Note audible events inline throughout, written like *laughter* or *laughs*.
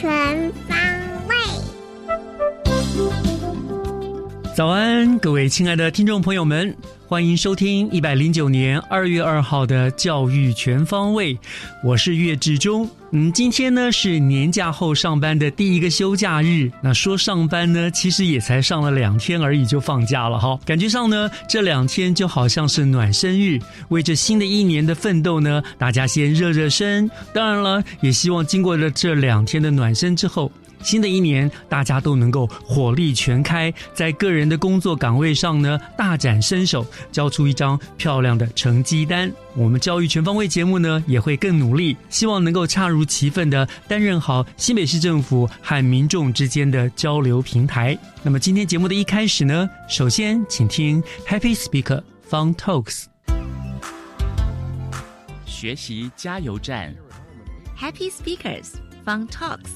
全早安，各位亲爱的听众朋友们，欢迎收听一百零九年二月二号的教育全方位，我是岳志忠。嗯，今天呢是年假后上班的第一个休假日。那说上班呢，其实也才上了两天而已就放假了哈。感觉上呢，这两天就好像是暖身日，为这新的一年的奋斗呢，大家先热热身。当然了，也希望经过了这两天的暖身之后。新的一年，大家都能够火力全开，在个人的工作岗位上呢大展身手，交出一张漂亮的成绩单。我们教育全方位节目呢也会更努力，希望能够恰如其分的担任好新北市政府和民众之间的交流平台。那么今天节目的一开始呢，首先请听 Happy Speaker Fun Talks 学习加油站。Happy Speakers Fun Talks。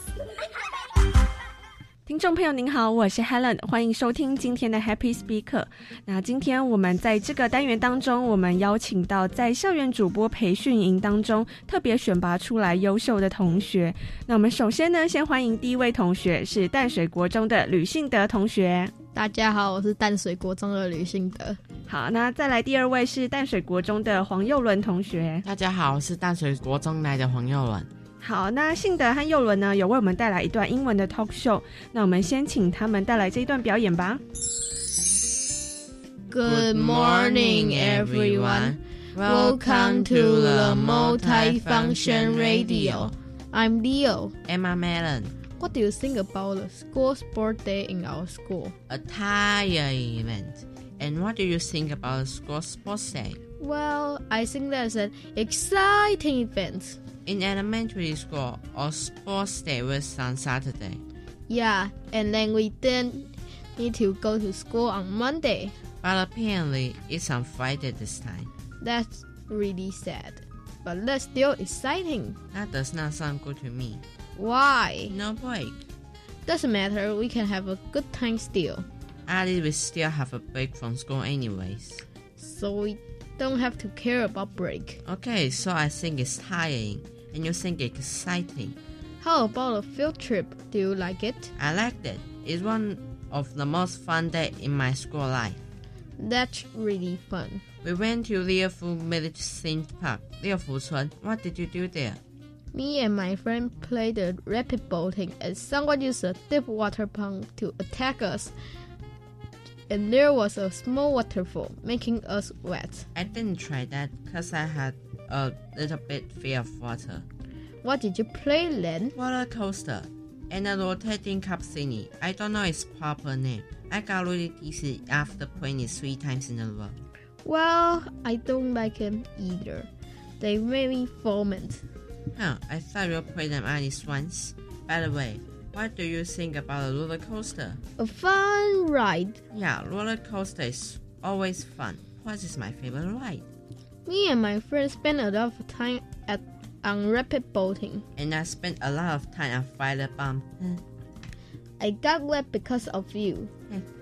听众朋友您好，我是 Helen，欢迎收听今天的 Happy Speaker。那今天我们在这个单元当中，我们邀请到在校园主播培训营当中特别选拔出来优秀的同学。那我们首先呢，先欢迎第一位同学是淡水国中的吕信德同学。大家好，我是淡水国中的吕信德。好，那再来第二位是淡水国中的黄佑伦同学。大家好，我是淡水国中来的黄佑伦。好，那信德和佑伦呢，有为我们带来一段英文的 talk show。那我们先请他们带来这一段表演吧。 Good morning, everyone. Welcome to the Multifunction Radio. I'm Leo. Emma Mellon, What do you think about the school sport day in our school? a tire event. And what do you think about the school sports day? Well, I think that's an exciting event. In elementary school, our sports day was on Saturday. Yeah, and then we didn't need to go to school on Monday. But apparently, it's on Friday this time. That's really sad. But that's still exciting. That does not sound good to me. Why? No break. Doesn't matter, we can have a good time still. At least we still have a break from school anyways. So we don't have to care about break. Okay, so I think it's tiring. And you think it's exciting. How about a field trip? Do you like it? I liked it. It's one of the most fun days in my school life. That's really fun. We went to Liafu Village Theme Park, Liafu What did you do there? Me and my friend played the rapid boating and someone used a deep water pump to attack us. And there was a small waterfall making us wet. I didn't try that because I had a little bit fear of water. What did you play then? Roller coaster and a rotating cup thingy. I don't know its proper name. I got really dizzy after playing it three times in a row. Well, I don't like them either. They made me vomit. Huh, I thought you played them at least once. By the way, what do you think about a roller coaster? A fun ride. Yeah, roller coaster is always fun. What is my favorite ride? Me and my friends spent a lot of time at on rapid boating. And I spent a lot of time on fire bomb. I got wet because of you.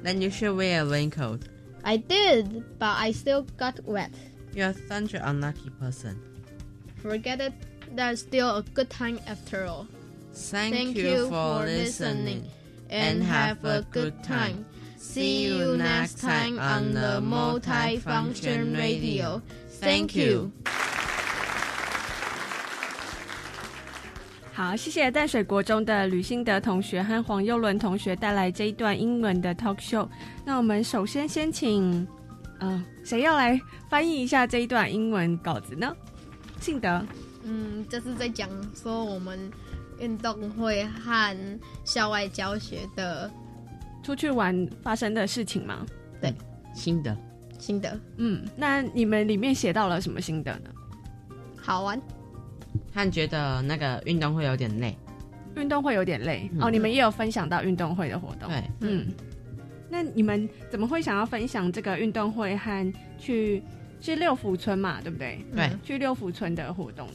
then you should wear a raincoat. I did, but I still got wet. You're such an unlucky person. Forget it. That's still a good time after all. Thank you for listening and have a good time. See you next time on the Multifunction Radio. Thank you. 好，谢谢淡水国中的吕新德同学和黄佑伦同学带来这一段英文的 talk show。那我们首先先请，嗯、谁要来翻译一下这一段英文稿子呢？信德。嗯，这是在讲说我们运动会和校外教学的出去玩发生的事情吗？对，心得心得，嗯，那你们里面写到了什么心得呢？好玩。和觉得那个运动会有点累，运动会有点累、嗯哦，你们也有分享到运动会的活动。对，嗯，那你们怎么会想要分享这个运动会和去是六福村嘛，对不对？对嗯去六福村的活动呢？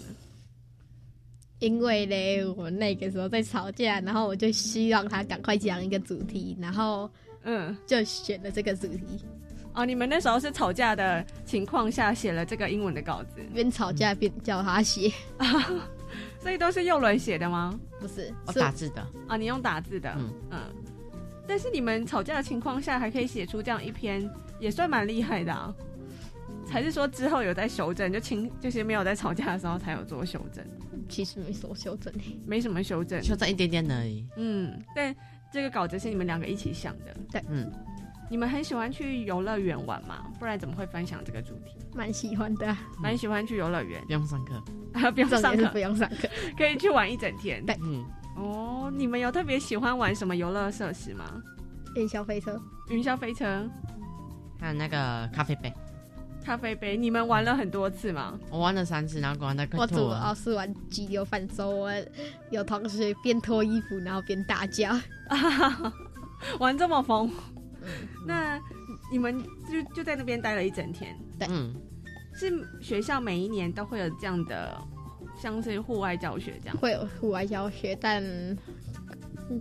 因为嘞，我那个时候在吵架，然后我就希望他赶快讲一个主题，然后嗯，就选了这个主题。哦，你们那时候是吵架的情况下写了这个英文的稿子，边吵架边叫他写，*laughs* 所以都是右轮写的吗？不是我是打字的，啊，你用打字的，嗯。嗯。但是你们吵架的情况下还可以写出这样一篇，也算蛮厉害的啊。还是说之后有在修正，就轻就是没有在吵架的时候才有做修正，其实没什么修正。没什么修正。修正一点点而已。嗯，但这个稿子是你们两个一起想的。对嗯，你们很喜欢去游乐园玩吗？不然怎么会分享这个主题？蛮喜欢的啊，蛮喜欢去游乐园不，*laughs* 用上课。不用上课不，用上课。可以去玩一整天。对嗯，哦，你们有特别喜欢玩什么游乐设施吗？云霄飞车，云霄飞车、还有那个咖啡杯，咖啡杯，你们玩了很多次吗？我玩了三次，然后玩到快我主要是。玩激流反手，我有同学边脱衣服然后边打架。*laughs* 玩这么疯？那你们就就在那边待了一整天，嗯，是学校每一年都会有这样的，像是户外教学这样。会有户外教学，但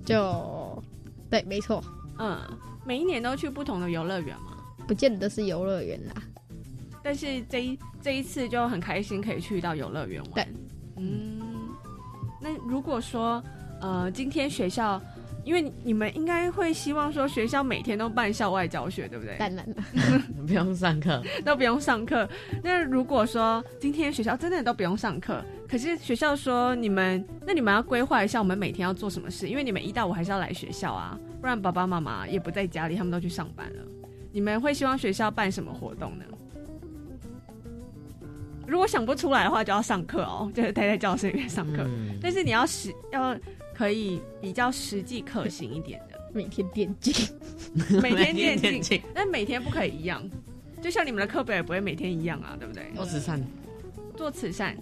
就对，没错，嗯，每一年都去不同的游乐园嘛。不见得是游乐园啦。但是这一这一次就很开心可以去到游乐园玩。对，嗯，那如果说呃今天学校，因为你们应该会希望说学校每天都办校外教学，对不对？当然了，*laughs* 不用上课。都不用上课。那如果说今天学校真的都不用上课，可是学校说你们，那你们要规划一下我们每天要做什么事，因为你们一到五还是要来学校啊，不然爸爸妈妈也不在家里，他们都去上班了。你们会希望学校办什么活动呢？如果想不出来的话，就要上课哦，就是待在教室里面上课。嗯，但是你要实要可以比较实际可行一点的，每天电竞，*laughs* 每天电竞，但每天不可以一样。就像你们的课本也不会每天一样啊，对不对？做慈善，做慈善，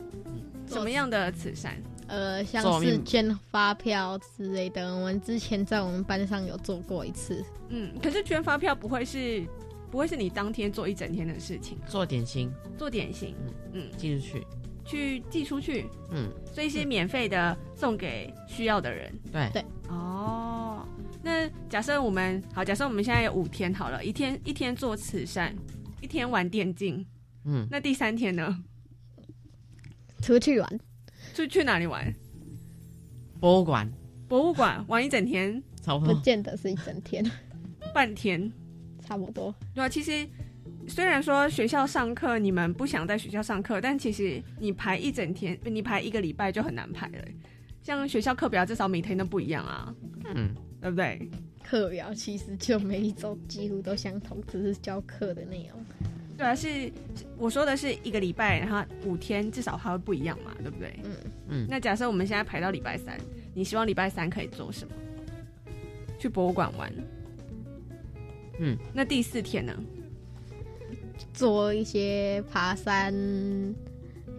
什么样的慈善？呃，像是捐发票之类的，我们之前在我们班上有做过一次。嗯，可是捐发票不会是不会是你当天做一整天的事情啊，做点心。做点心，嗯，寄出去。去寄出去，嗯，所以是免费的送给需要的人。对。对。哦，那假设我们好，假设我们现在有五天好了，一天一天做慈善，一天玩电竞，嗯，那第三天呢？出去玩，去去哪里玩？博物馆。博物馆玩一整天，不差不多。见得是一整天，半天。差不多。对啊，其实虽然说学校上课你们不想在学校上课，但其实你排一整天，你排一个礼拜就很难排了。像学校课表至少每天都不一样啊，嗯，对不对？课表其实就每一周几乎都相同，只是教课的内容。对啊，是是我说的是一个礼拜，然后五天至少它会不一样嘛，对不对？嗯嗯那假设我们现在排到礼拜三，你希望礼拜三可以做什么？去博物馆玩。嗯，那第四天呢？做一些爬山，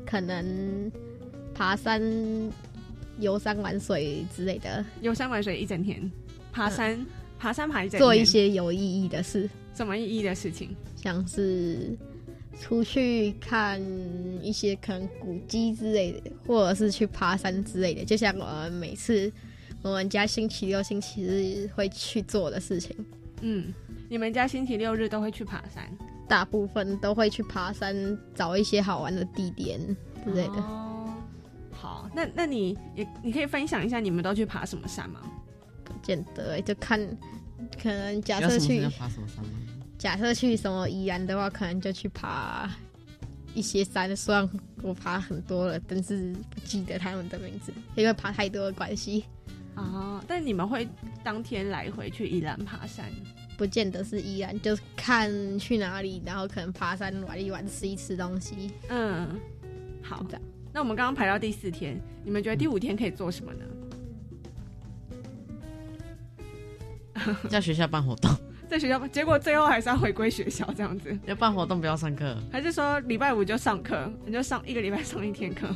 可能爬山、游山玩水之类的，游山玩水一整天，爬山、爬山爬一整天，做一些有意义的事，什么意义的事情？像是出去看一些可能古迹之类的，或者是去爬山之类的。就像我们每次我们家星期六、星期日会去做的事情，嗯，你们家星期六日都会去爬山大部分都会去爬山，找一些好玩的地点之类的。哦好，那那你也你可以分享一下你们都去爬什么山吗？不见得，就看可能假设去爬什么山吗？假设去什么宜兰的话，可能就去爬一些山，虽然我爬很多了，但是不记得他们的名字，因为爬太多的关系。啊，但你们会当天来回去宜兰爬山？不见得是依然，就是看去哪里，然后可能爬山玩一玩，吃一吃东西。嗯，好的。那我们刚刚排到第四天，你们觉得第五天可以做什么呢？在学校办活动，*laughs* 在学校，结果最后还是要回归学校这样子，要办活动不要上课，还是说礼拜五就上课，你就上一个礼拜上一天课，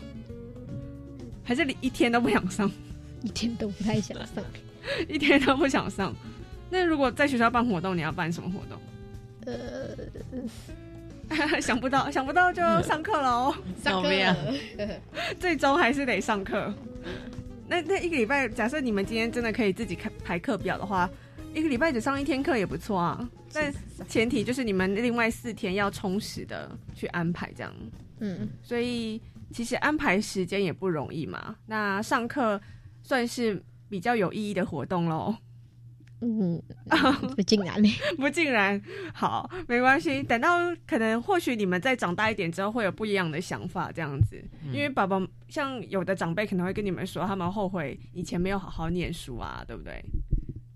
还是你一天都不想上，*laughs* 一天都不太想上。*laughs* 一天都不想上？那如果在学校办活动，你要办什么活动？呃，*laughs* 想不到，想不到就上课喽。上课怎么样最终还是得上课。那那一个礼拜，假设你们今天真的可以自己开排课表的话，一个礼拜只上一天课也不错啊。但前提就是你们另外四天要充实的去安排，这样。嗯，所以其实安排时间也不容易嘛。那上课算是比较有意义的活动喽。嗯，不竟然？*laughs* 不尽然，好，没关系。等到可能或许你们再长大一点之后，会有不一样的想法，这样子。因为宝宝像有的长辈可能会跟你们说，他们后悔以前没有好好念书啊，对不对？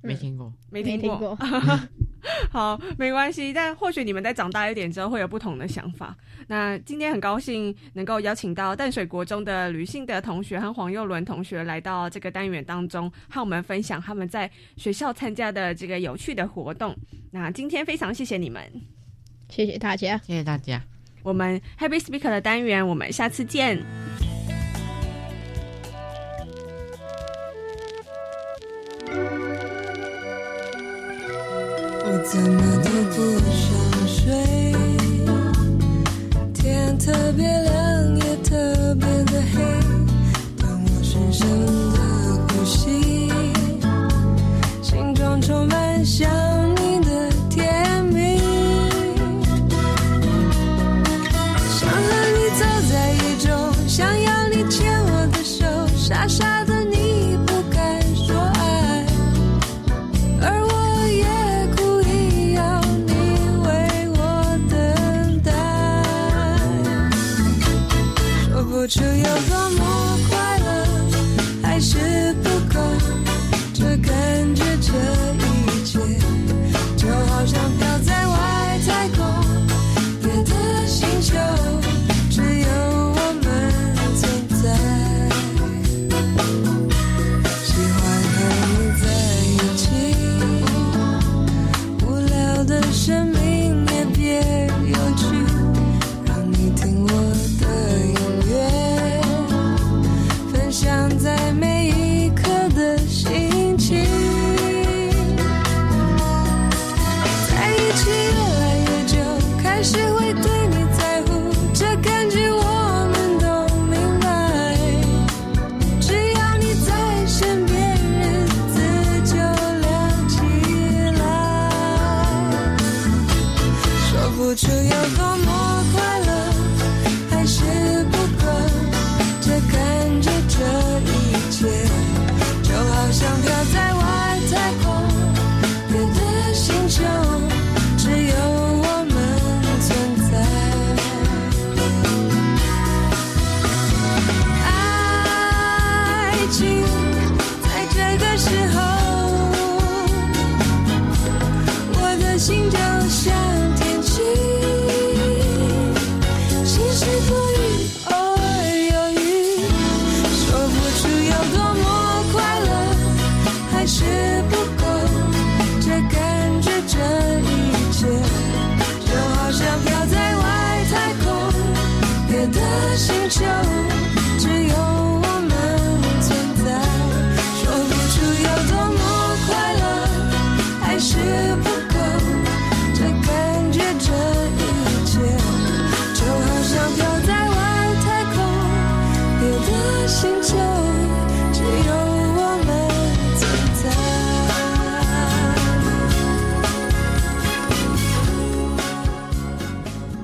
没听过。没听过。过。*laughs* 好，没关系。但或许你们在长大一点之后会有不同的想法。那今天很高兴能够邀请到淡水国中的吕信德同学和黄佑伦同学来到这个单元当中，和我们分享他们在学校参加的这个有趣的活动。那今天非常谢谢你们，谢谢大家。谢谢大家。我们 Happy Speaker 的单元，我们下次见。怎么都不想睡，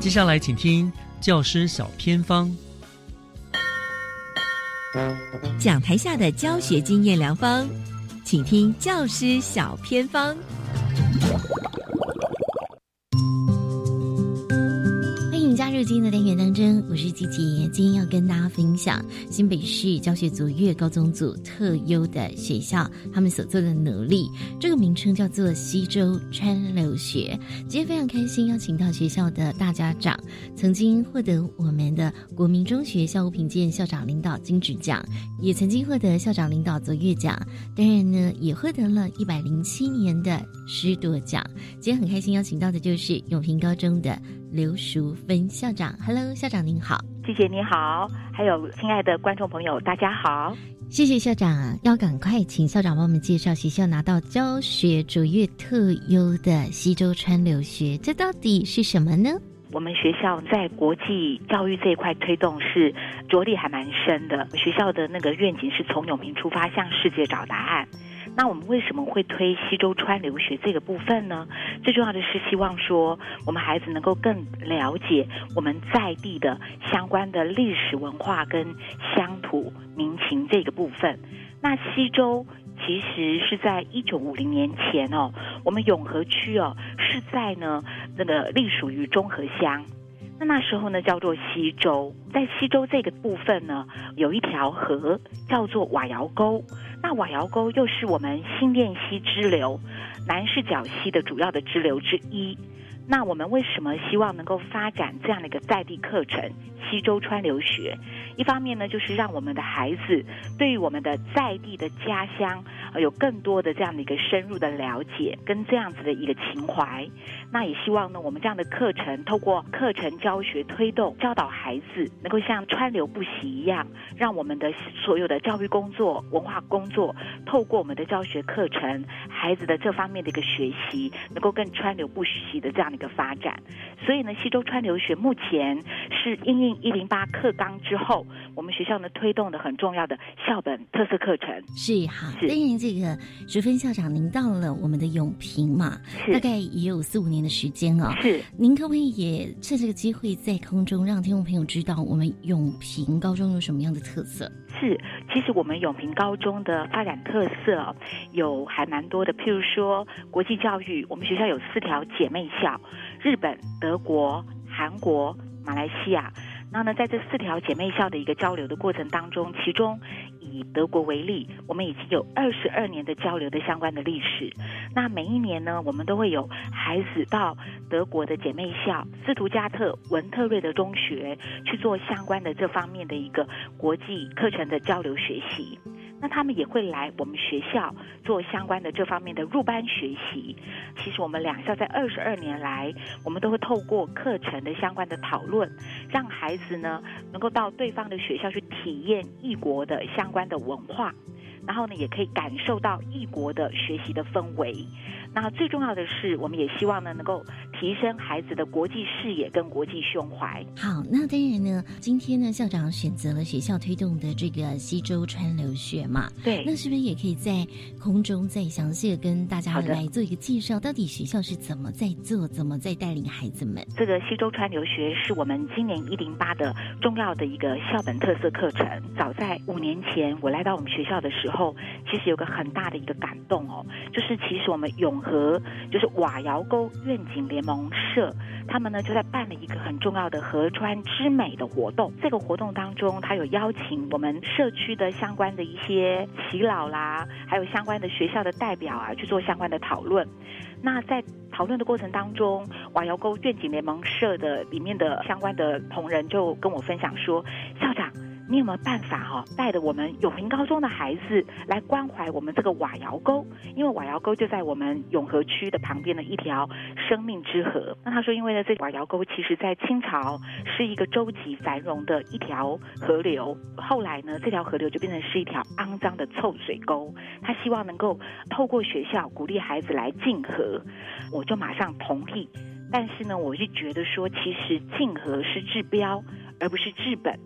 接下来请听教师小偏方。讲台下的教学经验良方，请听教师小偏方。欢迎加入今天的单元当中，我是季杰。今天要跟大家分享新北市教学卓越高中组特优的学校，他们所做的努力。这个名称叫做西周川流学。今天非常开心，邀请到学校的大家长，曾经获得我们的国民中学校务评鉴校长领导金质奖，也曾经获得校长领导卓越奖，当然呢，也获得了一百零七年的师铎奖。今天很开心邀请到的就是永平高中的。刘淑芬校长，Hello，校长您好，季姐你好，还有亲爱的观众朋友，大家好，谢谢校长，要赶快请校长帮我们介绍学校拿到教学卓越特优的西周川留学，这到底是什么呢？我们学校在国际教育这一块推动是着力还蛮深的，学校的那个愿景是从永平出发，向世界找答案。那我们为什么会推西周川留学这个部分呢？最重要的是希望说，我们孩子能够更了解我们在地的相关的历史文化跟乡土民情这个部分。那西周其实是在一九五零年前哦，我们永和区哦是在呢那个隶属于中和乡。那那时候呢，叫做西周，在西周这个部分呢，有一条河叫做瓦窑沟。那瓦窑沟又是我们新店溪支流南势角溪的主要的支流之一。那我们为什么希望能够发展这样的一个在地课程——西周川流学？一方面呢，就是让我们的孩子对于我们的在地的家乡呃有更多的这样的一个深入的了解，跟这样子的一个情怀。那也希望呢，我们这样的课程透过课程教学推动，教导孩子能够像川流不息一样，让我们的所有的教育工作、文化工作，透过我们的教学课程，孩子的这方面的一个学习，能够更川流不息的这样的的发展。所以呢，西周川流学目前是应应一零八课纲之后。我们学校呢推动的很重要的校本特色课程是好，当然这个淑芬校长，您到了我们的永平嘛，大概也有四五年的时间哦。是，您可不可以也趁这个机会在空中让听众朋友知道我们永平高中有什么样的特色？是，其实我们永平高中的发展特色有还蛮多的，譬如说国际教育，我们学校有四条姐妹校：日本、德国、韩国、马来西亚。那呢，在这四条姐妹校的一个交流的过程当中，其中以德国为例，我们已经有二十二年的交流的相关的历史。那每一年呢，我们都会有孩子到德国的姐妹校斯图加特文特瑞的中学去做相关的这方面的一个国际课程的交流学习。那他们也会来我们学校做相关的这方面的入班学习。其实我们两校在二十二年来，我们都会透过课程的相关的讨论，让孩子呢能够到对方的学校去体验异国的相关的文化，然后呢也可以感受到异国的学习的氛围。那最重要的是，我们也希望呢，能够提升孩子的国际视野跟国际胸怀。好，那当然呢，今天呢，校长选择了学校推动的这个西周川留学嘛，对，那是不是也可以在空中再详细的跟大家来做一个介绍？到底学校是怎么在做，怎么在带领孩子们？这个西周川留学是我们今年一零八的重要的一个校本特色课程。早在五年前，我来到我们学校的时候，其实有个很大的一个感动哦，就是其实我们永和就是瓦窑沟愿景联盟农社，他们呢就在办了一个很重要的河川之美的活动。这个活动当中，他有邀请我们社区的相关的一些耆老啦，还有相关的学校的代表啊，去做相关的讨论。那在讨论的过程当中，瓦窑沟愿景联盟社的里面的相关的同仁就跟我分享说，校长。你有没有办法哈，带着我们永平高中的孩子来关怀我们这个瓦窑沟？因为瓦窑沟就在我们永和区的旁边的一条生命之河。那他说，因为呢，这瓦窑沟其实在清朝是一个洲际繁荣的一条河流，后来呢，这条河流就变成是一条肮脏的臭水沟。他希望能够透过学校鼓励孩子来净河，我就马上同意。但是呢，我就觉得说，其实净河是治标，而不是治本。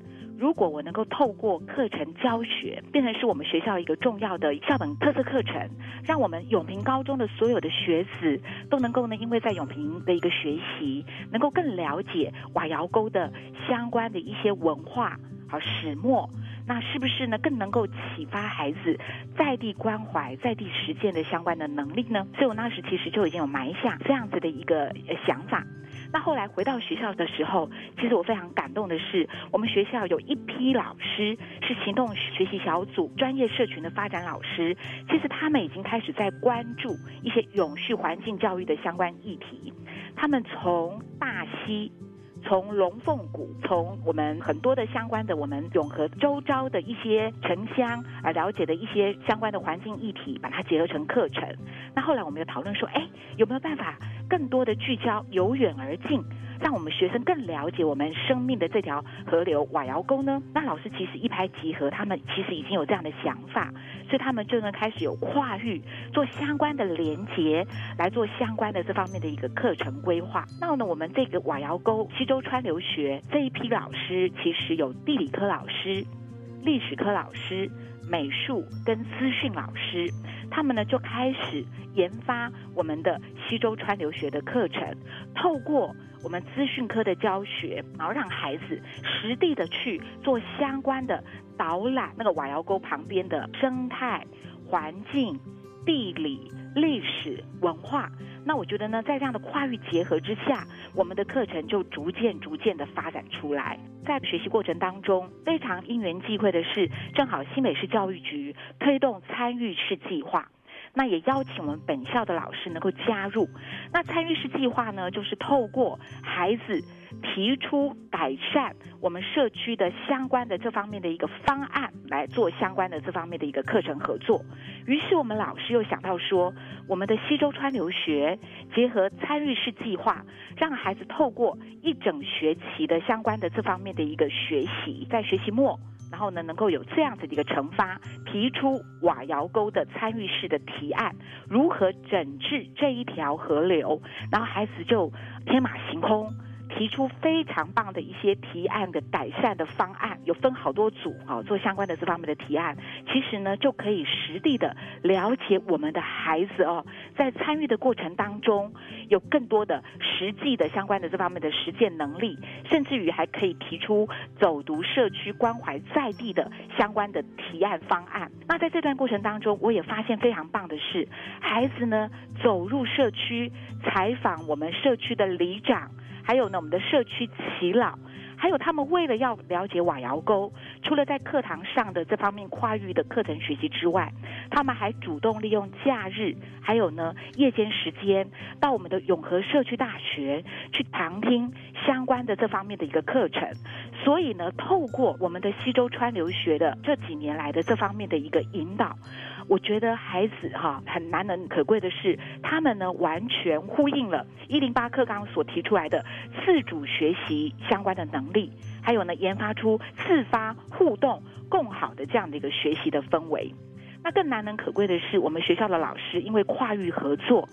如果我能够透过课程教学，变成是我们学校一个重要的校本特色课程，让我们永平高中的所有的学子都能够呢，因为在永平的一个学习，能够更了解瓦窑沟的相关的一些文化和始末，那是不是呢更能够启发孩子在地关怀、在地实践的相关的能力呢？所以我那时其实就已经有埋下这样子的一个想法。那后来回到学校的时候，其实我非常感动的是，我们学校有一批老师是行动学习小组专业社群的发展老师，其实他们已经开始在关注一些永续环境教育的相关议题。他们从大溪。从龙凤谷，从我们很多的相关的我们永和周遭的一些城乡啊了解的一些相关的环境议题，把它结合成课程。那后来我们又讨论说，哎，有没有办法更多的聚焦由远而近？让我们学生更了解我们生命的这条河流瓦窑沟呢？那老师其实一拍即合，他们其实已经有这样的想法，所以他们就能开始有跨域做相关的连结，来做相关的这方面的一个课程规划。那呢，我们这个瓦窑沟西周川留学这一批老师，其实有地理科老师、历史科老师、美术跟资讯老师，他们呢就开始研发我们的西周川留学的课程，透过。我们资讯科的教学，然后让孩子实地的去做相关的导览，那个瓦窑沟旁边的生态环境、地理、历史文化。那我觉得呢，在这样的跨域结合之下，我们的课程就逐渐逐渐的发展出来。在学习过程当中，非常因缘际会的是，正好新北市教育局推动参与式计划。那也邀请我们本校的老师能够加入。那参与式计划呢，就是透过孩子提出改善我们社区的相关的这方面的一个方案，来做相关的这方面的一个课程合作。于是我们老师又想到说，我们的西周川留学结合参与式计划，让孩子透过一整学期的相关的这方面的一个学习，在学期末。然后呢，能够有这样子的一个惩罚，提出瓦窑沟的参与式的提案，如何整治这一条河流，然后孩子就天马行空。提出非常棒的一些提案的改善的方案，有分好多组啊，做相关的这方面的提案。其实呢，就可以实地的了解我们的孩子哦，在参与的过程当中，有更多的实际的相关的这方面的实践能力，甚至于还可以提出走读社区关怀在地的相关的提案方案。那在这段过程当中，我也发现非常棒的是，孩子呢走入社区采访我们社区的里长。还有呢，我们的社区耆老，还有他们为了要了解瓦窑沟，除了在课堂上的这方面跨域的课程学习之外，他们还主动利用假日，还有呢夜间时间，到我们的永和社区大学去旁听相关的这方面的一个课程。所以呢，透过我们的西周川留学的这几年来的这方面的一个引导。我觉得孩子哈很难能可贵的是，他们呢完全呼应了一零八课纲所提出来的自主学习相关的能力，还有呢研发出自发互动共好的这样的一个学习的氛围。那更难能可贵的是，我们学校的老师因为跨域合作，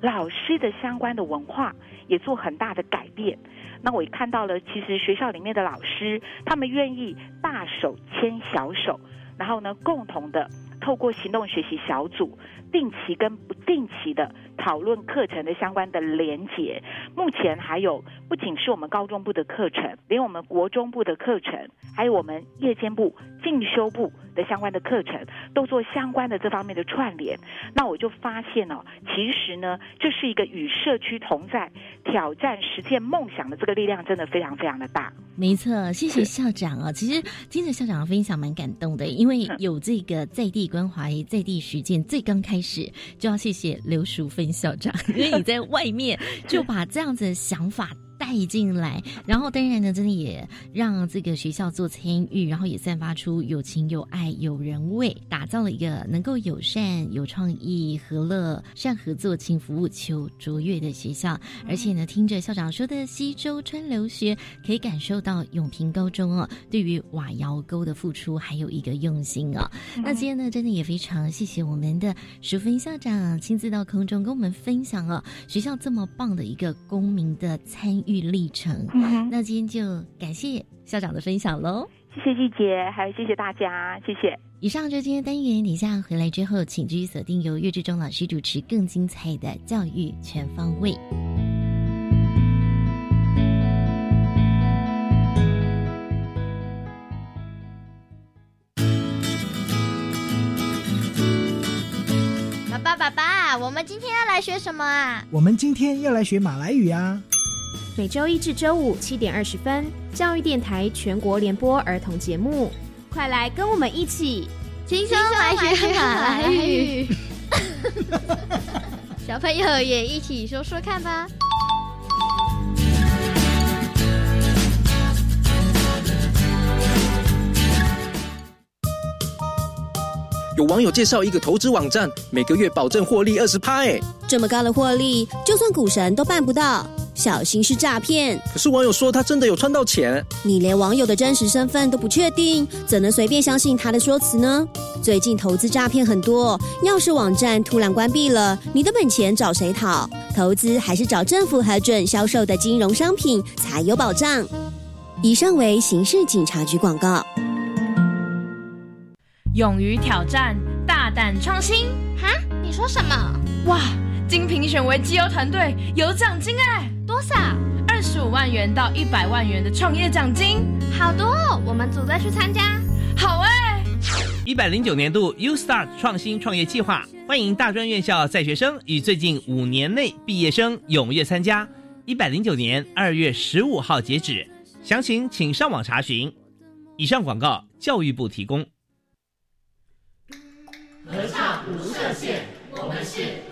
老师的相关的文化也做很大的改变。那我也看到了，其实学校里面的老师他们愿意大手牵小手，然后呢共同的。透过行动学习小组，定期跟不定期的讨论课程的相关的连结。目前还有不仅是我们高中部的课程，连我们国中部的课程，还有我们夜间部、进修部的相关的课程，都做相关的这方面的串联。那我就发现哦，其实呢，这是一个与社区同在、挑战实现梦想的这个力量，真的非常非常的大。没错，谢谢校长啊！其实听着校长的分享蛮感动的，因为有这个在地关怀、在地实践，最刚开始就要谢谢刘淑芬校长，因为你在外面就把这样子的想法。带进来，然后当然呢，真的也让这个学校做参与，然后也散发出有情有爱、有人味，打造了一个能够友善、有创意、和乐、善合作、勤服务、求卓越的学校。而且呢，听着校长说的西周川留学，可以感受到永平高中哦对于瓦窑沟的付出，还有一个用心哦。那今天呢，真的也非常谢谢我们的淑芬校长亲自到空中跟我们分享哦，学校这么棒的一个公民的参。历程。那今天就感谢校长的分享喽，谢谢季姐，还有谢谢大家，谢谢。以上就今天单元，等下回来之后，请继续锁定由岳志忠老师主持更精彩的教育全方位。爸爸，爸爸，我们今天要来学什么啊？我们今天要来学马来语啊。每周一至周五七点二十分，教育电台全国联播儿童节目，快来跟我们一起轻松来学马来语。*laughs* 小朋友也一起说说看吧。有网友介绍一个投资网站，每个月保证获利二十趴，哎，这么高的获利，就算股神都办不到，小心是诈骗。可是网友说他真的有赚到钱，你连网友的真实身份都不确定，怎能随便相信他的说辞呢？最近投资诈骗很多，要是网站突然关闭了，你的本钱找谁讨？投资还是找政府核准销售的金融商品才有保障。以上为刑事警察局广告。勇于挑战，大胆创新。哈？你说什么？哇！精评选为绩优团队，有奖金哎！多少？二十五万元到一百万元的创业奖金，好多哦！我们组队去参加。好哎！一百零九年度 U Start 创新创业计划，欢迎大专院校在学生与最近五年内毕业生踊跃参加。一百零九年二月十五号截止，详情请上网查询。以上广告，教育部提供。合唱无设限，我们是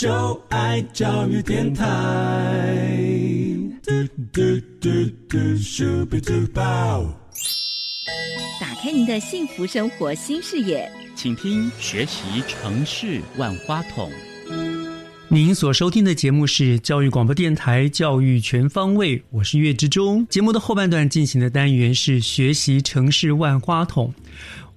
就爱教育电台。打开您的幸福生活新视野，请听学习城市万花筒。您所收听的节目是教育广播电台《教育全方位》，我是岳志忠。节目的后半段进行的单元是学习城市万花筒。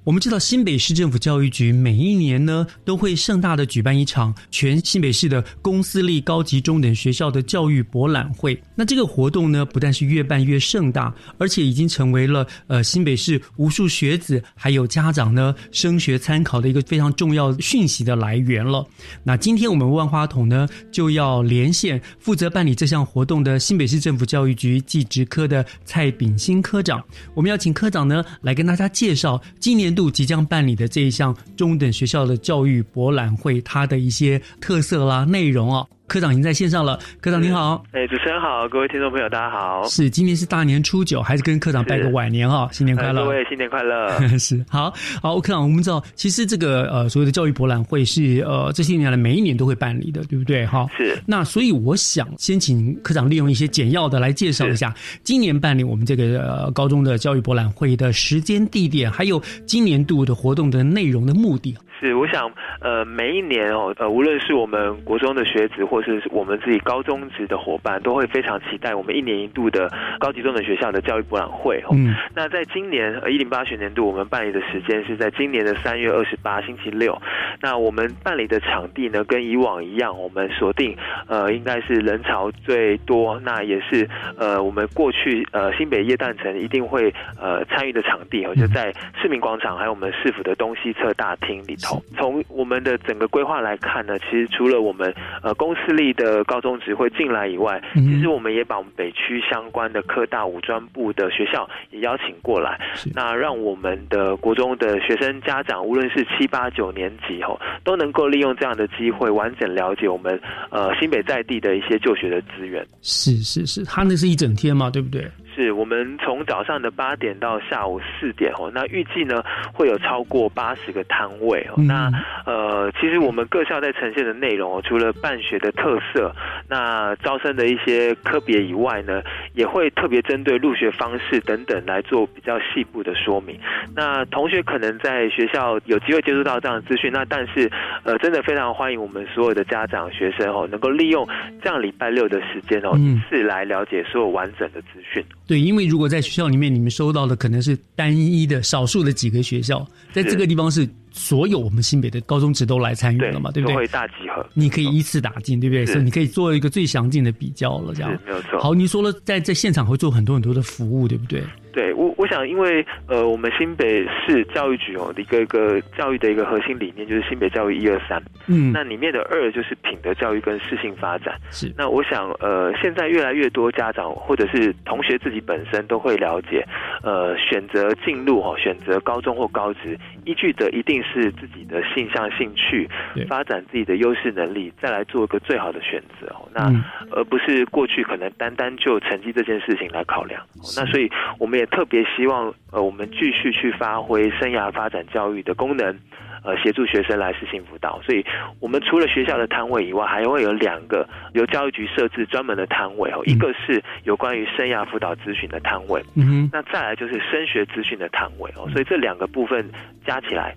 我们知道新北市政府教育局每一年呢都会盛大的举办一场全新北市的公私立高级中等学校的教育博览会。那这个活动呢不但是越办越盛大，而且已经成为了呃新北市无数学子还有家长呢升学参考的一个非常重要讯息的来源了。那今天我们万花筒呢就要连线负责办理这项活动的新北市政府教育局技职科的蔡炳新科长，我们要请科长呢来跟大家介绍今年。度即将办理的这一项中等学校的教育博览会，它的一些特色啦、内容啊。科长已经在线上了，科长您好，哎，主持人好，各位听众朋友大家好。是，今天是大年初九，还是跟科长拜个晚年啊？新年快乐，各位新年快乐。*laughs* 是，好好，科长，我们知道，其实这个呃所谓的教育博览会是呃这些年来每一年都会办理的，对不对？哈，是。那所以我想先请科长利用一些简要的来介绍一下今年办理我们这个呃高中的教育博览会的时间、地点，还有今年度的活动的内容的目的。是，我想呃每一年哦呃无论是我们国中的学子，或是我们自己高中职的伙伴，都会非常期待我们一年一度的高级中等学校的教育博览会。嗯，那在今年呃一零八学年度，我们办理的时间是在今年的三月二十八星期六。那我们办理的场地呢，跟以往一样，我们锁定呃应该是人潮最多，那也是呃我们过去呃新北夜诞城一定会呃参与的场地哦，就在市民广场还有我们市府的东西侧大厅里头。从我们的整个规划来看呢，其实除了我们呃公司立的高中职会进来以外，其实我们也把我们北区相关的科大五专部的学校也邀请过来，那让我们的国中的学生家长，无论是七八九年级吼，都能够利用这样的机会，完整了解我们呃新北在地的一些就学的资源。是是是，他那是一整天嘛，对不对？是我们从早上的八点到下午四点哦，那预计呢会有超过八十个摊位哦。那呃，其实我们各校在呈现的内容哦，除了办学的特色，那招生的一些科别以外呢，也会特别针对入学方式等等来做比较细部的说明。那同学可能在学校有机会接触到这样的资讯，那但是呃，真的非常欢迎我们所有的家长学生哦，能够利用这样礼拜六的时间哦，一次来了解所有完整的资讯。对，因为如果在学校里面，你们收到的可能是单一的、少数的几个学校，在这个地方是所有我们新北的高中职都来参与了嘛，对不对？会大集合，你可以依次打进，对不对？所以你可以做一个最详尽的比较了，这样没有错。好，你说了，在在现场会做很多很多的服务，对不对？对我，我想，因为呃，我们新北市教育局哦的一个一个教育的一个核心理念就是新北教育一二三，嗯，那里面的二就是品德教育跟适性发展。是，那我想，呃，现在越来越多家长或者是同学自己本身都会了解，呃，选择进入哦，选择高中或高职，依据的一定是自己的性向、兴趣，发展自己的优势能力，再来做一个最好的选择哦。那而不是过去可能单单就成绩这件事情来考量。那所以我们也。特别希望呃，我们继续去发挥生涯发展教育的功能，呃，协助学生来实行辅导。所以，我们除了学校的摊位以外，还会有两个由教育局设置专门的摊位哦。一个是有关于生涯辅导咨询的摊位，嗯那再来就是升学资讯的摊位哦。所以这两个部分加起来。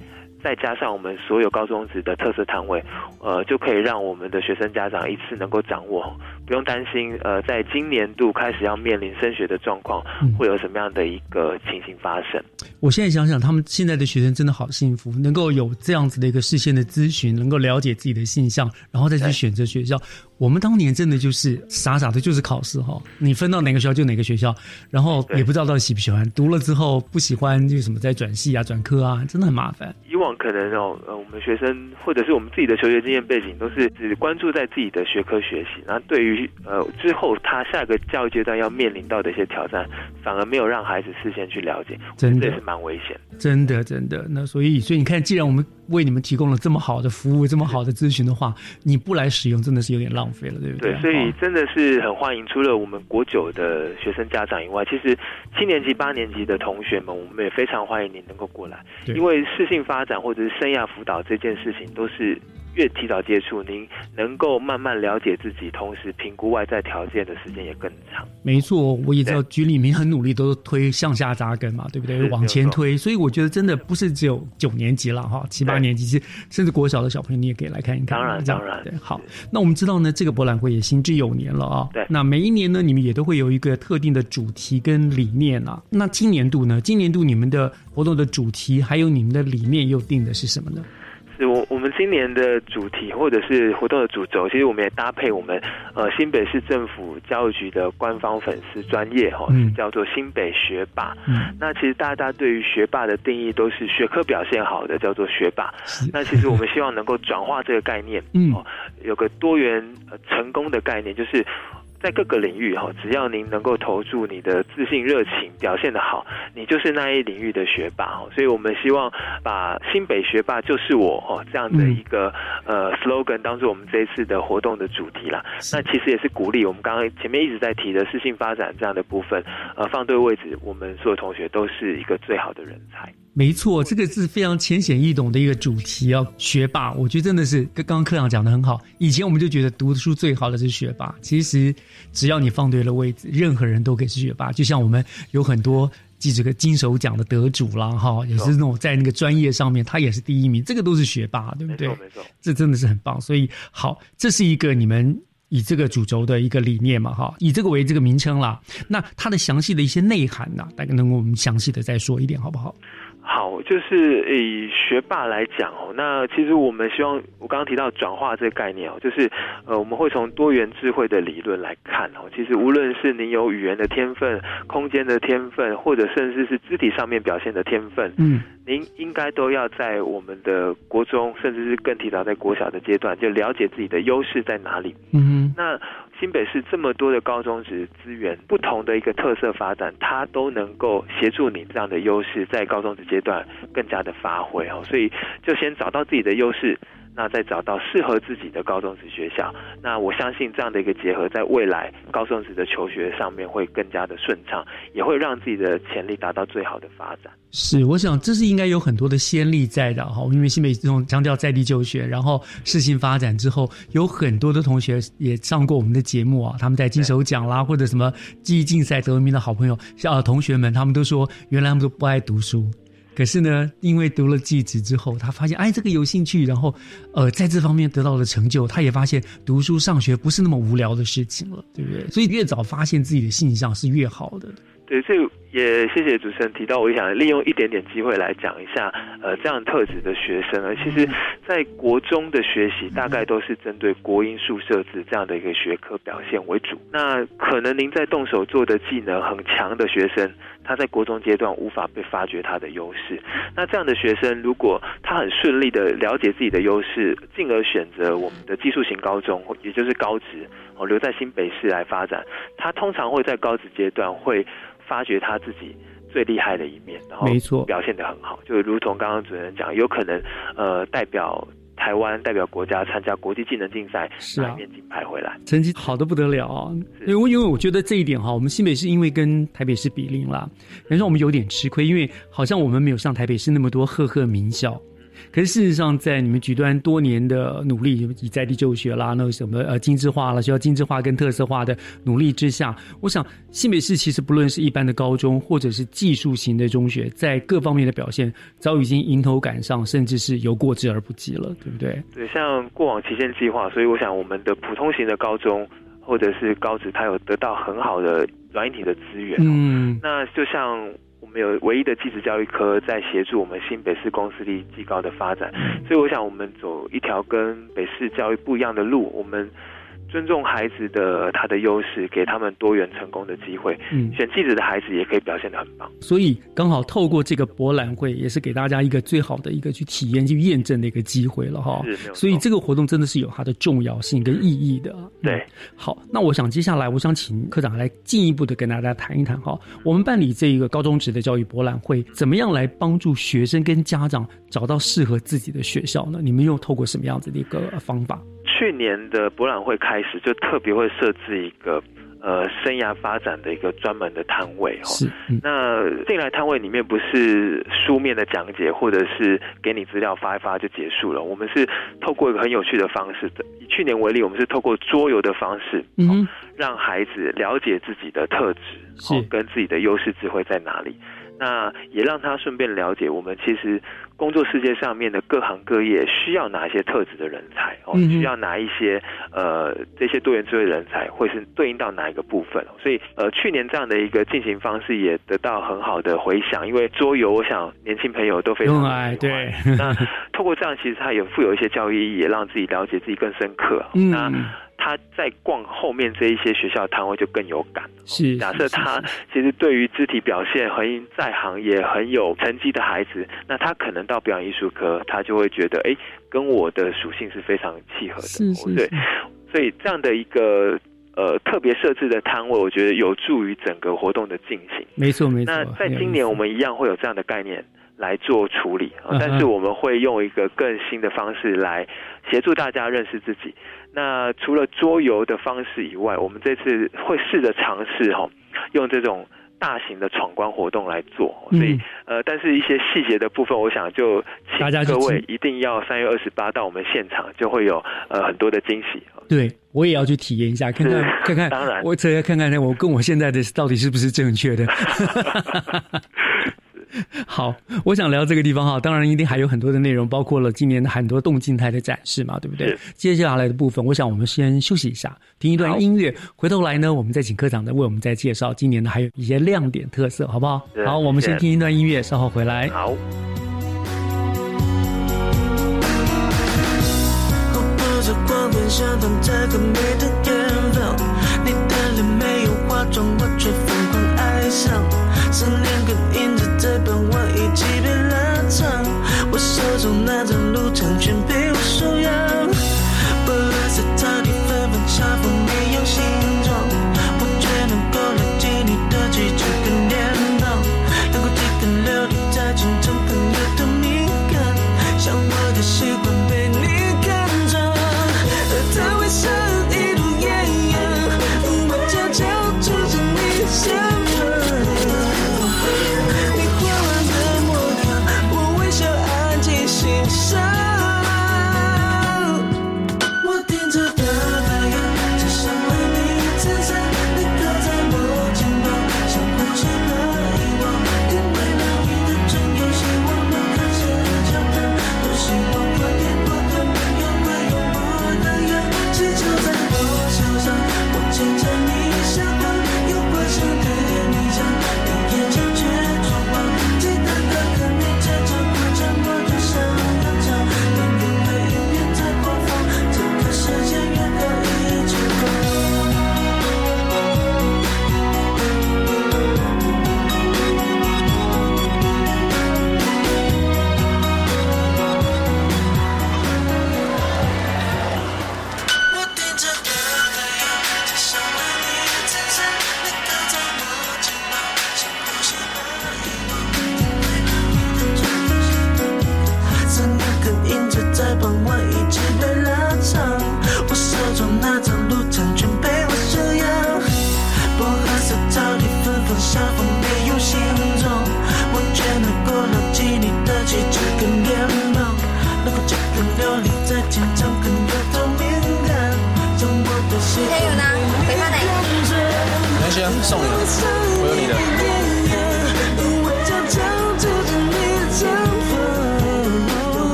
再加上我们所有高中职的特色摊位，呃，就可以让我们的学生家长一次能够掌握，不用担心，呃，在今年度开始要面临升学的状况，会有什么样的一个情形发生？我现在想想，他们现在的学生真的好幸福，能够有这样子的一个事先的咨询，能够了解自己的性向，然后再去选择学校。我们当年真的就是傻傻的，就是考试哈，你分到哪个学校就哪个学校，然后也不知道到底喜不喜欢，读了之后不喜欢就什么再转系啊、转科啊，真的很麻烦。以往可能哦，呃，我们学生或者是我们自己的求学经验背景，都是只关注在自己的学科学习，然后对于呃之后他下一个教育阶段要面临到的一些挑战，反而没有让孩子事先去了解，真的是蛮危险。真的，真的。那所以，所以你看，既然我们为你们提供了这么好的服务、这么好的咨询的话，你不来使用，真的是有点浪费了，对不对？对，所以真的是很欢迎。除了我们国九的学生家长以外，其实七年级、八年级的同学们，我们也非常欢迎您能够过来，因为适性发展或者是生涯辅导这件事情，都是。越提早接触，您能够慢慢了解自己，同时评估外在条件的时间也更长。没错，我也知道局里面很努力，都推向下扎根嘛，对不对？往前推，所以我觉得真的不是只有九年级了哈，七八年级，其实甚至国小的小朋友你也可以来看一看。当然，当然，对。好，那我们知道呢，这个博览会也行之有年了啊。对。那每一年呢，你们也都会有一个特定的主题跟理念啊。那今年度呢？今年度你们的活动的主题还有你们的理念又定的是什么呢？是我我们今年的主题或者是活动的主轴，其实我们也搭配我们呃新北市政府教育局的官方粉丝专业哈，叫做新北学霸。嗯，那其实大家对于学霸的定义都是学科表现好的叫做学霸。那其实我们希望能够转化这个概念，嗯，有个多元成功的概念，就是。在各个领域哈，只要您能够投注你的自信、热情，表现的好，你就是那一领域的学霸哈。所以我们希望把新北学霸就是我哦这样的一个呃 slogan 当做我们这一次的活动的主题啦。那其实也是鼓励我们刚刚前面一直在提的自信发展这样的部分，呃，放对位置，我们所有同学都是一个最好的人才。没错，这个是非常浅显易懂的一个主题哦。学霸，我觉得真的是跟刚刚科长讲的很好。以前我们就觉得读书最好的是学霸，其实只要你放对了位置，任何人都可以是学霸。就像我们有很多记这个金手奖的得主啦，哈，也是那种在那个专业上面他也是第一名，这个都是学霸，对不对？没错，没错，这真的是很棒。所以好，这是一个你们以这个主轴的一个理念嘛，哈，以这个为这个名称啦。那它的详细的一些内涵呢，大概能够我们详细的再说一点，好不好？好，就是以学霸来讲哦，那其实我们希望，我刚刚提到转化这个概念哦，就是呃，我们会从多元智慧的理论来看哦，其实无论是您有语言的天分、空间的天分，或者甚至是肢体上面表现的天分，嗯，您应该都要在我们的国中，甚至是更提早在国小的阶段，就了解自己的优势在哪里。嗯，那。新北市这么多的高中职资源，不同的一个特色发展，它都能够协助你这样的优势在高中职阶段更加的发挥哦。所以就先找到自己的优势。那再找到适合自己的高中职学校，那我相信这样的一个结合，在未来高中职的求学上面会更加的顺畅，也会让自己的潜力达到最好的发展。是，我想这是应该有很多的先例在的哈，因为新北这种强调在地就学，然后试行发展之后，有很多的同学也上过我们的节目啊，他们在金手奖啦或者什么记忆竞赛得名的好朋友，像同学们，他们都说原来他们都不爱读书。可是呢，因为读了记子之后，他发现哎，这个有兴趣，然后，呃，在这方面得到了成就，他也发现读书上学不是那么无聊的事情了，对不对？所以越早发现自己的性向是越好的。对，这也谢谢主持人提到，我想利用一点点机会来讲一下，呃，这样特质的学生呢，其实，在国中的学习大概都是针对国音数设置这样的一个学科表现为主。那可能您在动手做的技能很强的学生，他在国中阶段无法被发掘他的优势。那这样的学生，如果他很顺利的了解自己的优势，进而选择我们的技术型高中，也就是高职，哦，留在新北市来发展，他通常会在高职阶段会。发掘他自己最厉害的一面，然后没错表现的很好，就如同刚刚主持人讲，有可能呃代表台湾代表国家参加国际技能竞赛，拿一面金牌回来，成绩好的不得了啊！因为因为我觉得这一点哈，我们新北市因为跟台北市比邻啦，等于说我们有点吃亏，因为好像我们没有像台北市那么多赫赫名校。可是事实上，在你们局端多年的努力，以在地就学啦，那什么呃精致化了，需要精致化跟特色化的努力之下，我想新北市其实不论是一般的高中，或者是技术型的中学，在各方面的表现，早已经迎头赶上，甚至是有过之而不及了，对不对？对，像过往旗舰计划，所以我想我们的普通型的高中或者是高职，它有得到很好的软体的资源。嗯，那就像。我们有唯一的技职教育科在协助我们新北市公司力技高的发展，所以我想我们走一条跟北市教育不一样的路，我们。尊重孩子的他的优势，给他们多元成功的机会。嗯，选记者的孩子也可以表现的很棒。所以刚好透过这个博览会，也是给大家一个最好的一个去体验、去验证的一个机会了哈。是，所以这个活动真的是有它的重要性跟意义的。对，好，那我想接下来我想请科长来进一步的跟大家谈一谈哈，我们办理这一个高中职的教育博览会，怎么样来帮助学生跟家长找到适合自己的学校呢？你们又透过什么样子的一个方法？去年的博览会开始，就特别会设置一个呃生涯发展的一个专门的摊位哈。是。那进来摊位里面不是书面的讲解，或者是给你资料发一发就结束了。我们是透过一个很有趣的方式，以去年为例，我们是透过桌游的方式，嗯，让孩子了解自己的特质，是跟自己的优势智慧在哪里。那也让他顺便了解，我们其实工作世界上面的各行各业需要哪一些特质的人才哦，需要哪一些呃这些多元智慧人才会是对应到哪一个部分？所以呃去年这样的一个进行方式也得到很好的回响，因为桌游我想年轻朋友都非常爱。对，那透过这样，其实它也富有一些教育意义，也让自己了解自己更深刻。*laughs* 那。他在逛后面这一些学校摊位就更有感。是，假设他其实对于肢体表现很在行，也很有成绩的孩子，那他可能到表演艺术科，他就会觉得，哎，跟我的属性是非常契合的。是是。对，所以这样的一个呃特别设置的摊位，我觉得有助于整个活动的进行。没错没错。那在今年我们一样会有这样的概念来做处理，但是我们会用一个更新的方式来协助大家认识自己。那除了桌游的方式以外，我们这次会试着尝试哈，用这种大型的闯关活动来做。所以呃，但是一些细节的部分，我想就请各位一定要三月二十八到我们现场，就会有呃很多的惊喜。对我也要去体验一下，看看看看，当然，我再看看呢，我跟我现在的到底是不是正确的。*laughs* *laughs* *laughs* 好，我想聊这个地方哈，当然一定还有很多的内容，包括了今年的很多动静态的展示嘛，对不对？接下来的部分，我想我们先休息一下，听一段音乐，回头来呢，我们再请科长呢为我们再介绍今年的还有一些亮点特色，好不好？好，我们先听一段音乐，稍后回来。好。思念跟影子在傍晚一起被拉长，我手中那张入场券被我收养，不是他离分分差不。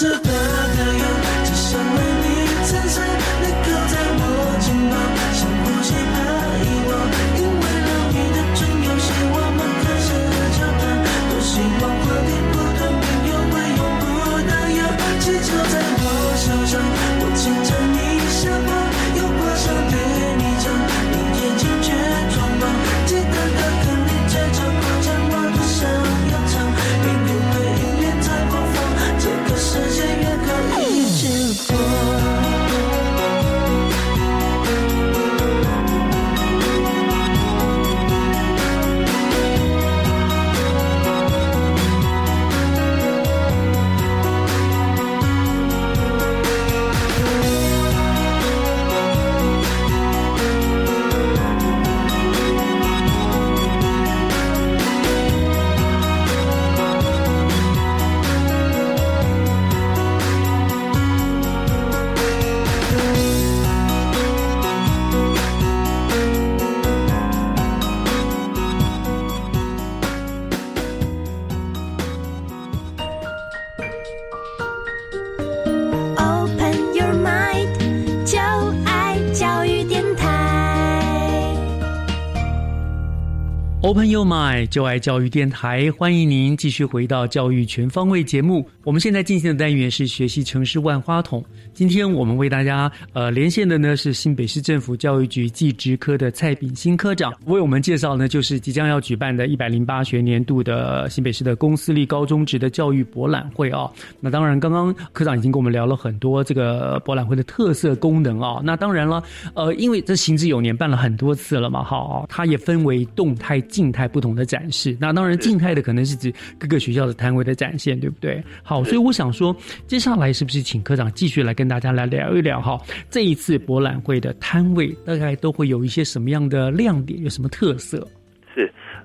Angel. Open Your Mind，就爱教育电台，欢迎您继续回到教育全方位节目。我们现在进行的单元是学习城市万花筒。今天我们为大家呃连线的呢是新北市政府教育局技职科的蔡炳新科长，为我们介绍呢就是即将要举办的一百零八学年度的新北市的公私立高中职的教育博览会啊。那当然，刚刚科长已经跟我们聊了很多这个博览会的特色功能啊。那当然了，呃，因为这行之有年，办了很多次了嘛，哈，它也分为动态、态不同的展示。那当然，静态的可能是指各个学校的摊位的展现，对不对？好，所以我想说，接下来是不是请科长继续来跟大家来聊一聊哈？这一次博览会的摊位大概都会有一些什么样的亮点，有什么特色？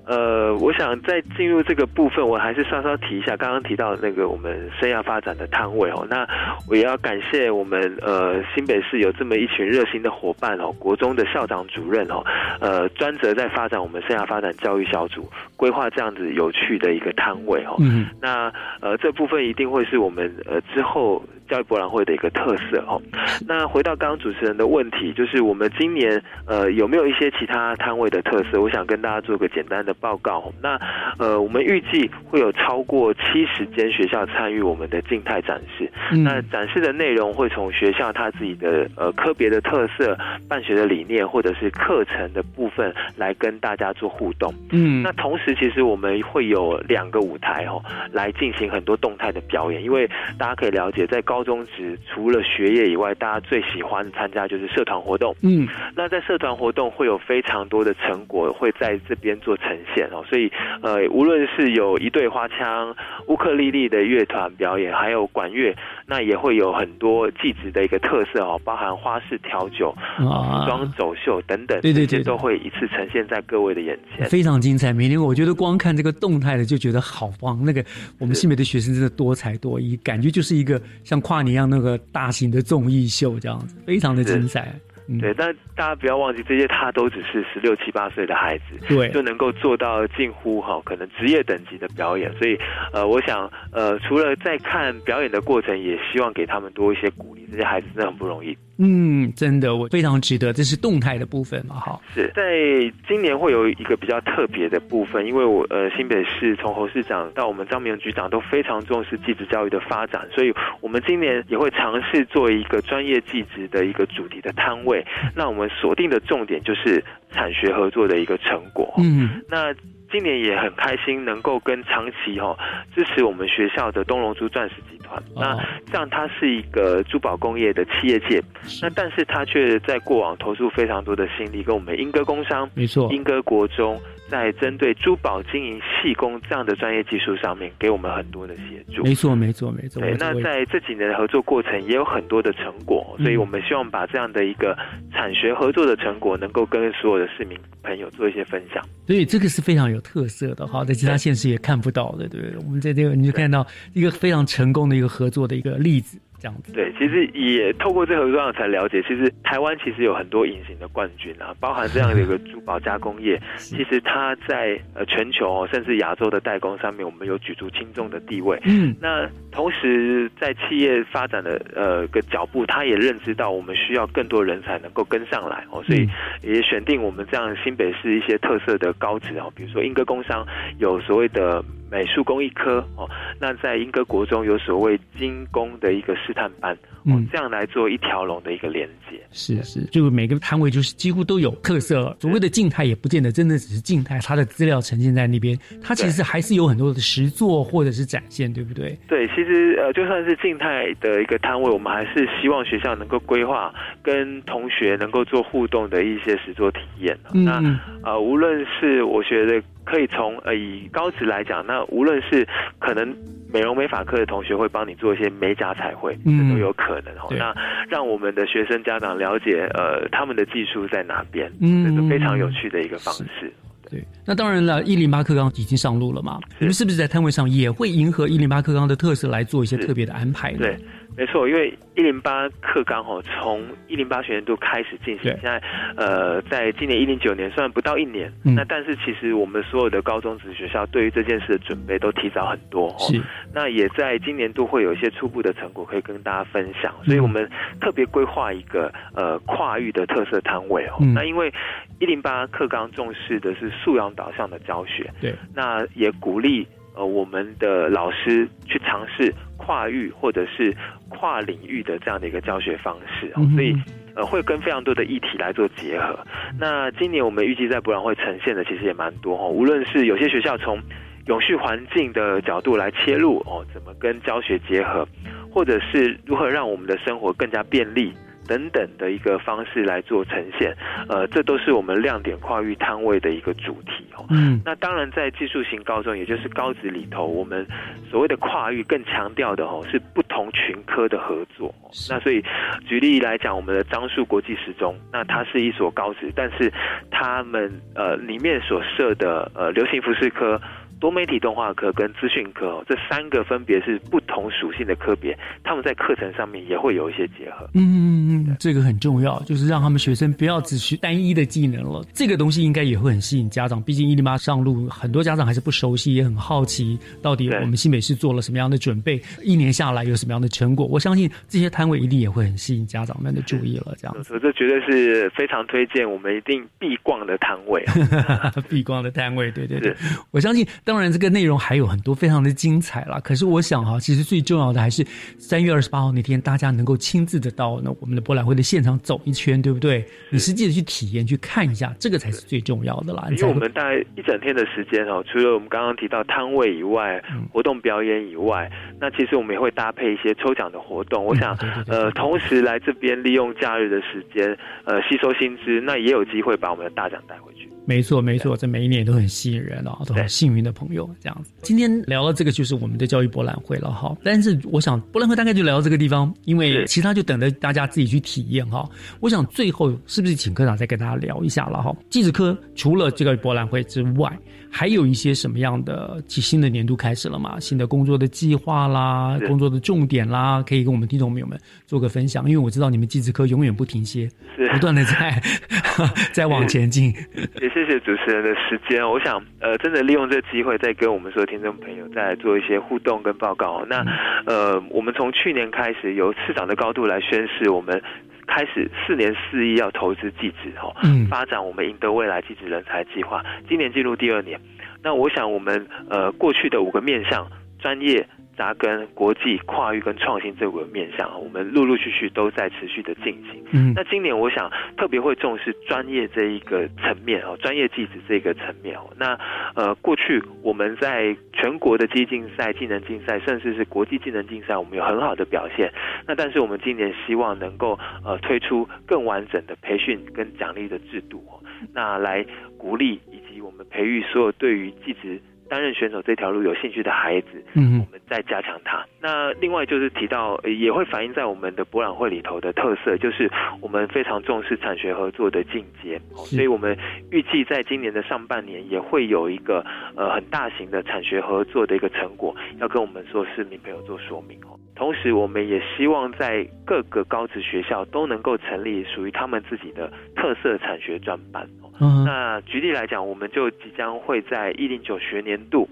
是，呃，我想在进入这个部分，我还是稍稍提一下刚刚提到的那个我们生涯发展的摊位哦。那我也要感谢我们呃新北市有这么一群热心的伙伴哦，国中的校长主任哦，呃，专责在发展我们生涯发展教育小组，规划这样子有趣的一个摊位哦。嗯，那呃这部分一定会是我们呃之后。教育博览会的一个特色哦。那回到刚刚主持人的问题，就是我们今年呃有没有一些其他摊位的特色？我想跟大家做个简单的报告。那呃，我们预计会有超过七十间学校参与我们的静态展示。嗯那展示的内容会从学校它自己的呃科别的特色、办学的理念，或者是课程的部分来跟大家做互动。嗯那同时，其实我们会有两个舞台哦，来进行很多动态的表演。因为大家可以了解，在高中职除了学业以外，大家最喜欢参加就是社团活动。嗯，那在社团活动会有非常多的成果会在这边做呈现哦，所以呃，无论是有一对花腔、乌克丽丽的乐团表演，还有管乐，那也会有很多技职的一个特色哦，包含花式调酒、啊服装走秀等等，对对对都会一次呈现在各位的眼前。非常精彩。明年我觉得光看这个动态的就觉得好棒。那个我们新北的学生真的多才多艺，感觉就是一个像跨年一样那个大型的综艺秀这样子，非常的精彩。嗯对，但大家不要忘记，这些他都只是十六七八岁的孩子，对就能够做到近乎哈可能职业等级的表演。所以，呃，我想，呃，除了在看表演的过程，也希望给他们多一些鼓励。这些孩子真的很不容易。嗯，真的，我非常值得。这是动态的部分嘛，哈。是在今年会有一个比较特别的部分，因为我呃新北市从侯市长到我们张明局长都非常重视技职教育的发展，所以我们今年也会尝试做一个专业技职的一个主题的摊位。那我们锁定的重点就是产学合作的一个成果。嗯，那今年也很开心，能够跟长期哈、哦、支持我们学校的东龙珠钻石集团。那这样它是一个珠宝工业的企业界，那但是它却在过往投入非常多的心力，跟我们英歌工商、没错，英歌国中。在针对珠宝经营、细工这样的专业技术上面，给我们很多的协助。没错，没错，没错。对，那在这几年的合作过程，也有很多的成果，嗯所以我们希望把这样的一个产学合作的成果，能够跟所有的市民朋友做一些分享。所以这个是非常有特色的哈，在其他县市也看不到的，对不对？我们在这个你就看到一个非常成功的一个合作的一个例子。这样子。对，其实也透过这合作才了解，其实台湾其实有很多隐形的冠军啊，包含这样的一个珠宝加工业，*laughs* 其实它在呃全球甚至亚洲的代工上面，我们有举足轻重的地位。嗯，那同时在企业发展的呃个脚步，他也认知到我们需要更多人才能够跟上来哦，所以也选定我们这样新北市一些特色的高职哦，比如说英歌工商有所谓的。美术工艺科哦，那在英歌国中有所谓精工的一个试探班，嗯，这样来做一条龙的一个连接。是是，就每个摊位就是几乎都有特色。所谓的静态也不见得真的只是静态，它的资料呈现在那边，它其实还是有很多的实作或者是展现，对不对？对，其实呃，就算是静态的一个摊位，我们还是希望学校能够规划跟同学能够做互动的一些实作体验。那呃，无论是我觉得。可以从呃以高职来讲，那无论是可能美容美发科的同学会帮你做一些美甲彩绘，这都有可能哦。那让我们的学生家长了解呃他们的技术在哪边，嗯这是非常有趣的一个方式。对，那当然了，一零八课纲已经上路了嘛，你们是不是在摊位上也会迎合一零八课纲的特色来做一些特别的安排呢？对。没错，因为一零八课纲哦，从一零八学年度开始进行，现在呃，在今年一零九年，虽然不到一年，那但是其实我们所有的高中职学校对于这件事的准备都提早很多哦。那也在今年度会有一些初步的成果可以跟大家分享，所以我们特别规划一个呃跨域的特色摊位哦。那因为一零八课纲重视的是素养导向的教学，对，那也鼓励。呃，我们的老师去尝试跨域或者是跨领域的这样的一个教学方式，所以呃会跟非常多的议题来做结合。那今年我们预计在博览会呈现的其实也蛮多哈，无论是有些学校从永续环境的角度来切入哦，怎么跟教学结合，或者是如何让我们的生活更加便利。等等的一个方式来做呈现，呃，这都是我们亮点跨域摊位的一个主题哦。嗯，那当然在技术型高中，也就是高职里头，我们所谓的跨域更强调的哦是不同群科的合作。那所以举例来讲，我们的樟树国际十中，那它是一所高职，但是他们呃里面所设的呃流行服饰科。多媒体动画课跟资讯科这三个分别是不同属性的科别，他们在课程上面也会有一些结合。嗯嗯嗯，这个很重要，就是让他们学生不要只学单一的技能了。这个东西应该也会很吸引家长，毕竟一零八上路，很多家长还是不熟悉，也很好奇到底我们新北市做了什么样的准备，一年下来有什么样的成果。我相信这些摊位一定也会很吸引家长们的注意了。这样子，这绝对是非常推荐我们一定必逛的摊位，*laughs* 必逛的摊位。对对对，我相信当。当然，这个内容还有很多，非常的精彩啦。可是我想哈，其实最重要的还是三月二十八号那天，大家能够亲自的到那我们的博览会的现场走一圈，对不对？你实际的去体验、去看一下，这个才是最重要的啦。因为我们大概一整天的时间哦，除了我们刚刚提到摊位以外，活动表演以外，那其实我们也会搭配一些抽奖的活动。我想，呃，同时来这边利用假日的时间，呃，吸收薪资，那也有机会把我们的大奖带回去。没错，没错，这每一年都很吸引人啊，都很幸运的朋友这样子。今天聊了这个，就是我们的教育博览会了哈。但是我想，博览会大概就聊到这个地方，因为其他就等着大家自己去体验哈。我想最后是不是请科长再跟大家聊一下了哈？技术科除了这个博览会之外，还有一些什么样的新的年度开始了嘛？新的工作的计划啦，工作的重点啦，可以跟我们听众朋友们做个分享。因为我知道你们技术科永远不停歇，不断的在 *laughs* 在往前进。也谢谢主持人的时间，我想呃，真的利用这个机会，再跟我们所有听众朋友再做一些互动跟报告。那呃，我们从去年开始，由市长的高度来宣示，我们开始四年四亿要投资技职哈，发展我们赢得未来技职人才计划。今年进入第二年，那我想我们呃过去的五个面向专业。扎根国际跨域跟创新这五个面向，我们陆陆续续都在持续的进行。嗯，那今年我想特别会重视专业这一个层面哦，专业技职这个层面哦。那呃，过去我们在全国的技竞赛、技能竞赛，甚至是国际技能竞赛，我们有很好的表现。那但是我们今年希望能够呃推出更完整的培训跟奖励的制度哦，那来鼓励以及我们培育所有对于技职。担任选手这条路有兴趣的孩子，嗯，我们再加强它。那另外就是提到，也会反映在我们的博览会里头的特色，就是我们非常重视产学合作的进阶，所以我们预计在今年的上半年也会有一个呃很大型的产学合作的一个成果，要跟我们说市民朋友做说明哦。同时，我们也希望在各个高职学校都能够成立属于他们自己的特色产学专班。那举例来讲，我们就即将会在一零九学年度。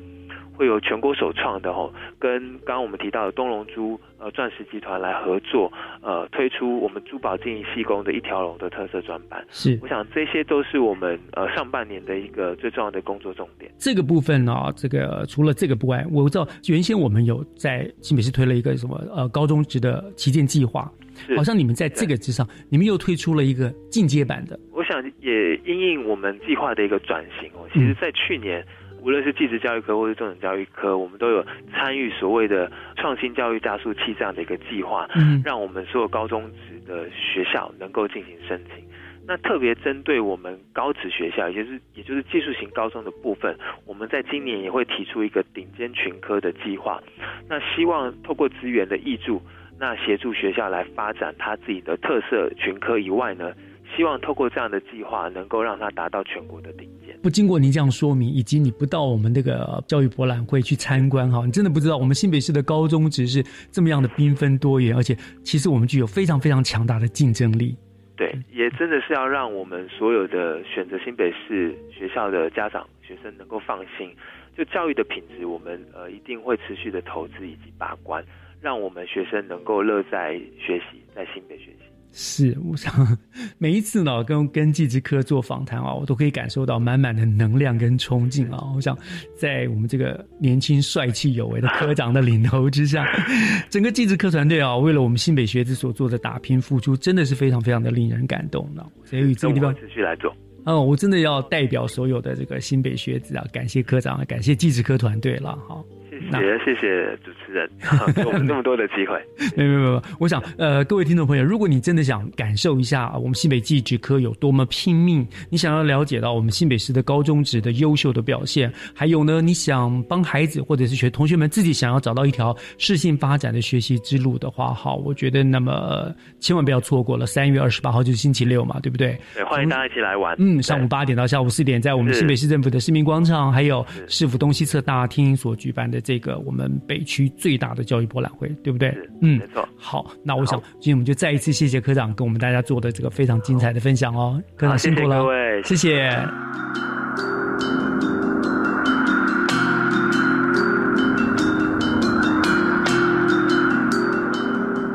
会有全国首创的哦，跟刚刚我们提到的东龙珠呃钻石集团来合作，呃推出我们珠宝经营细工的一条龙的特色专版。是，我想这些都是我们呃上半年的一个最重要的工作重点。这个部分呢，这个除了这个不外，我知道原先我们有在新北市推了一个什么呃高中职的旗舰计划，好像你们在这个之上，你们又推出了一个进阶版的。我想也因应我们计划的一个转型哦，其实在去年。无论是技职教育科或是重点教育科，我们都有参与所谓的创新教育加速器这样的一个计划，嗯，让我们所有高中职的学校能够进行申请。那特别针对我们高职学校，也就是也就是技术型高中的部分，我们在今年也会提出一个顶尖群科的计划。那希望透过资源的挹注，那协助学校来发展他自己的特色群科以外呢？希望透过这样的计划，能够让它达到全国的顶尖。不经过您这样说明，以及你不到我们这个教育博览会去参观哈，你真的不知道我们新北市的高中只是这么样的缤纷多元，而且其实我们具有非常非常强大的竞争力。对，也真的是要让我们所有的选择新北市学校的家长、学生能够放心。就教育的品质，我们呃一定会持续的投资以及把关，让我们学生能够乐在学习，在新北学习。是，我想每一次呢，跟跟技职科做访谈啊，我都可以感受到满满的能量跟冲劲啊。我想在我们这个年轻帅气有为的科长的领头之下，整个技职科团队啊，为了我们新北学子所做的打拼付出，真的是非常非常的令人感动呢。所以这个地方持续来做。嗯，我真的要代表所有的这个新北学子啊，感谢科长，感谢技职科团队了，好。也谢谢主持人给我们那么多的机会。*laughs* 没有没有没有，我想呃，各位听众朋友，如果你真的想感受一下我们新北技职科有多么拼命，你想要了解到我们新北市的高中职的优秀的表现，还有呢，你想帮孩子或者是学同学们自己想要找到一条适性发展的学习之路的话，好，我觉得那么千万不要错过了。三月二十八号就是星期六嘛，对不对？对，欢迎大家一起来玩。嗯，上午八点到下午四点，在我们新北市政府的市民广场，还有市府东西侧大厅所举办的这。这个我们北区最大的教育博览会，对不对？嗯，没错。好，那我想今天我们就再一次谢谢科长跟我们大家做的这个非常精彩的分享哦，科长辛苦了，各位，谢谢。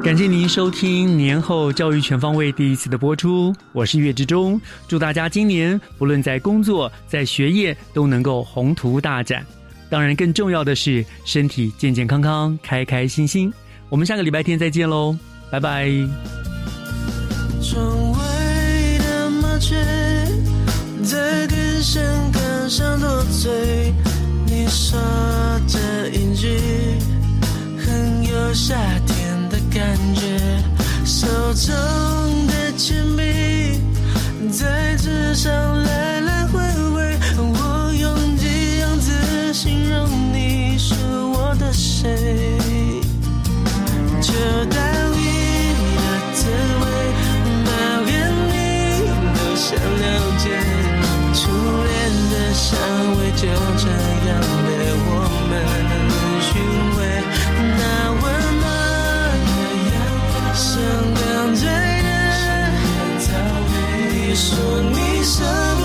感谢您收听年后教育全方位第一次的播出，我是岳志忠，祝大家今年不论在工作在学业都能够宏图大展。当然，更重要的是身体健健康康、开开心心。我们下个礼拜天再见喽，拜拜。窗外的麻雀在电线杆上多嘴，你说这一句很有夏天的感觉。手中的铅笔在纸上来来回。形容你是我的谁？巧克力的滋味，每个你都想了解。初恋的香味就这样被我们寻回。那温暖的阳光，像刚摘的草莓。你说你什？